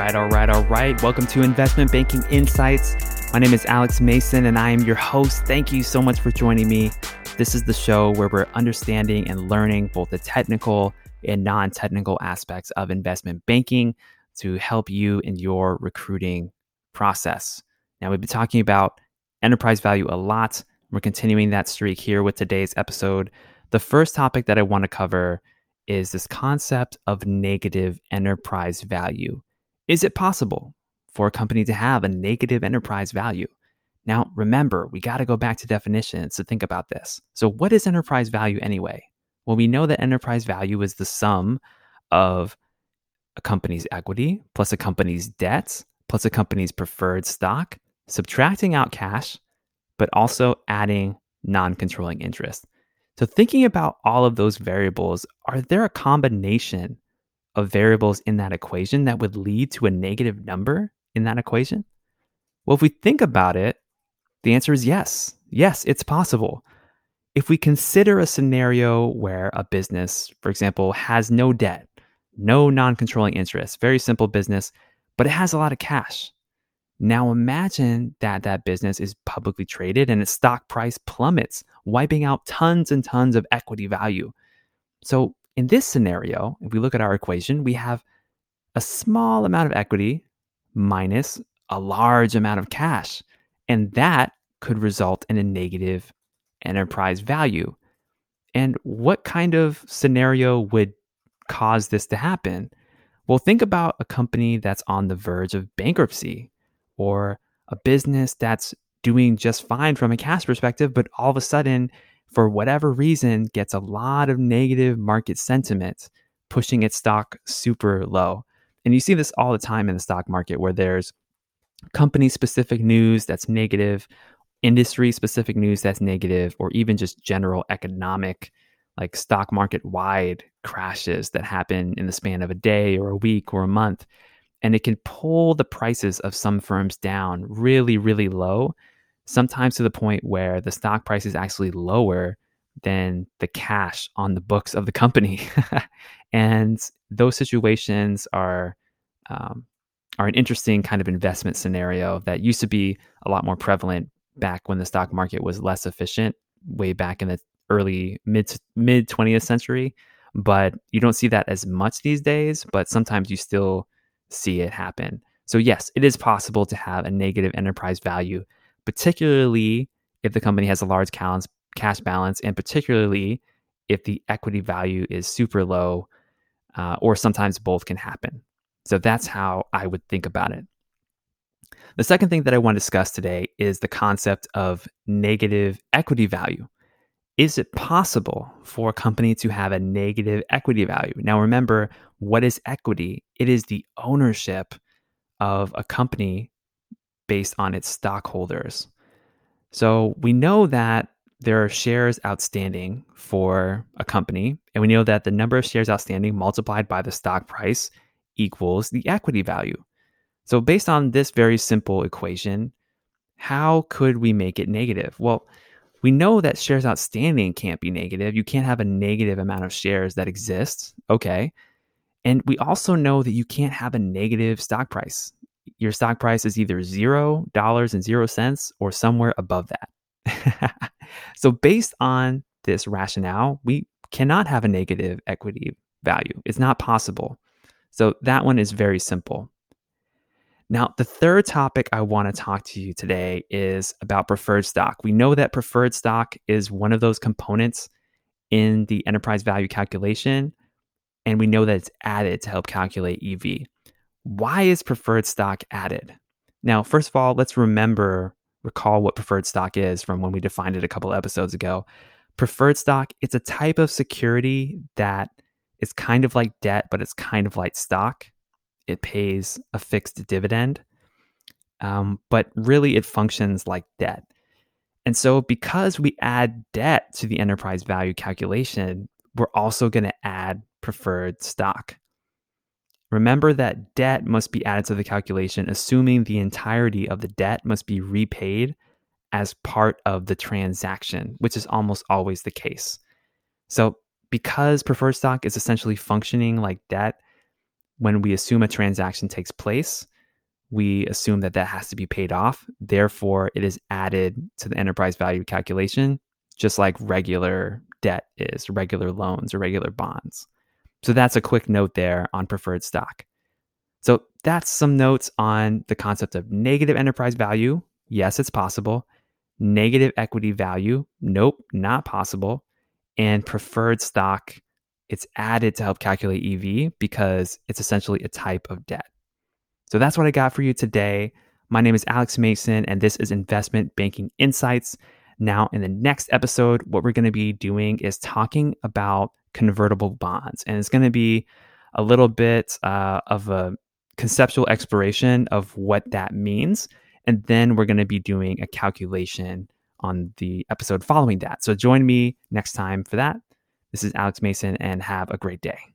right, all right, all right. Welcome to Investment Banking Insights. My name is Alex Mason and I am your host. Thank you so much for joining me. This is the show where we're understanding and learning both the technical and non technical aspects of investment banking to help you in your recruiting process. Now, we've been talking about enterprise value a lot. We're continuing that streak here with today's episode. The first topic that I want to cover is this concept of negative enterprise value. Is it possible for a company to have a negative enterprise value? Now, remember, we got to go back to definitions to think about this. So, what is enterprise value anyway? Well, we know that enterprise value is the sum of a company's equity plus a company's debts plus a company's preferred stock, subtracting out cash, but also adding non controlling interest. So, thinking about all of those variables, are there a combination of variables in that equation that would lead to a negative number in that equation? Well, if we think about it, the answer is yes. Yes, it's possible. If we consider a scenario where a business, for example, has no debt, no non controlling interest, very simple business, but it has a lot of cash. Now imagine that that business is publicly traded and its stock price plummets, wiping out tons and tons of equity value. So in this scenario, if we look at our equation, we have a small amount of equity minus a large amount of cash. And that could result in a negative enterprise value. And what kind of scenario would cause this to happen? Well, think about a company that's on the verge of bankruptcy or a business that's doing just fine from a cash perspective, but all of a sudden, for whatever reason, gets a lot of negative market sentiment, pushing its stock super low. And you see this all the time in the stock market where there's company specific news that's negative, industry specific news that's negative, or even just general economic, like stock market wide crashes that happen in the span of a day or a week or a month and it can pull the prices of some firms down really, really low, sometimes to the point where the stock price is actually lower than the cash on the books of the company. and those situations are um, are an interesting kind of investment scenario that used to be a lot more prevalent back when the stock market was less efficient, way back in the early mid mid 20th century. But you don't see that as much these days. But sometimes you still see it happen. So, yes, it is possible to have a negative enterprise value, particularly if the company has a large cash balance, and particularly if the equity value is super low, uh, or sometimes both can happen. So, that's how I would think about it. The second thing that I want to discuss today is the concept of negative equity value. Is it possible for a company to have a negative equity value? Now, remember, what is equity? It is the ownership of a company based on its stockholders. So we know that there are shares outstanding for a company, and we know that the number of shares outstanding multiplied by the stock price equals the equity value. So, based on this very simple equation, how could we make it negative? Well, we know that shares outstanding can't be negative. You can't have a negative amount of shares that exists. Okay. And we also know that you can't have a negative stock price. Your stock price is either zero dollars and zero cents or somewhere above that. so, based on this rationale, we cannot have a negative equity value. It's not possible. So, that one is very simple. Now, the third topic I want to talk to you today is about preferred stock. We know that preferred stock is one of those components in the enterprise value calculation, and we know that it's added to help calculate EV. Why is preferred stock added? Now, first of all, let's remember, recall what preferred stock is from when we defined it a couple episodes ago. Preferred stock, it's a type of security that is kind of like debt, but it's kind of like stock it pays a fixed dividend, um, but really it functions like debt. And so, because we add debt to the enterprise value calculation, we're also going to add preferred stock. Remember that debt must be added to the calculation, assuming the entirety of the debt must be repaid as part of the transaction, which is almost always the case. So, because preferred stock is essentially functioning like debt, when we assume a transaction takes place, we assume that that has to be paid off. Therefore, it is added to the enterprise value calculation, just like regular debt is, regular loans or regular bonds. So that's a quick note there on preferred stock. So that's some notes on the concept of negative enterprise value. Yes, it's possible. Negative equity value. Nope, not possible. And preferred stock, it's added to help calculate EV because it's essentially a type of debt. So that's what I got for you today. My name is Alex Mason, and this is Investment Banking Insights. Now, in the next episode, what we're going to be doing is talking about convertible bonds, and it's going to be a little bit uh, of a conceptual exploration of what that means. And then we're going to be doing a calculation on the episode following that. So join me next time for that. This is Alex Mason, and have a great day.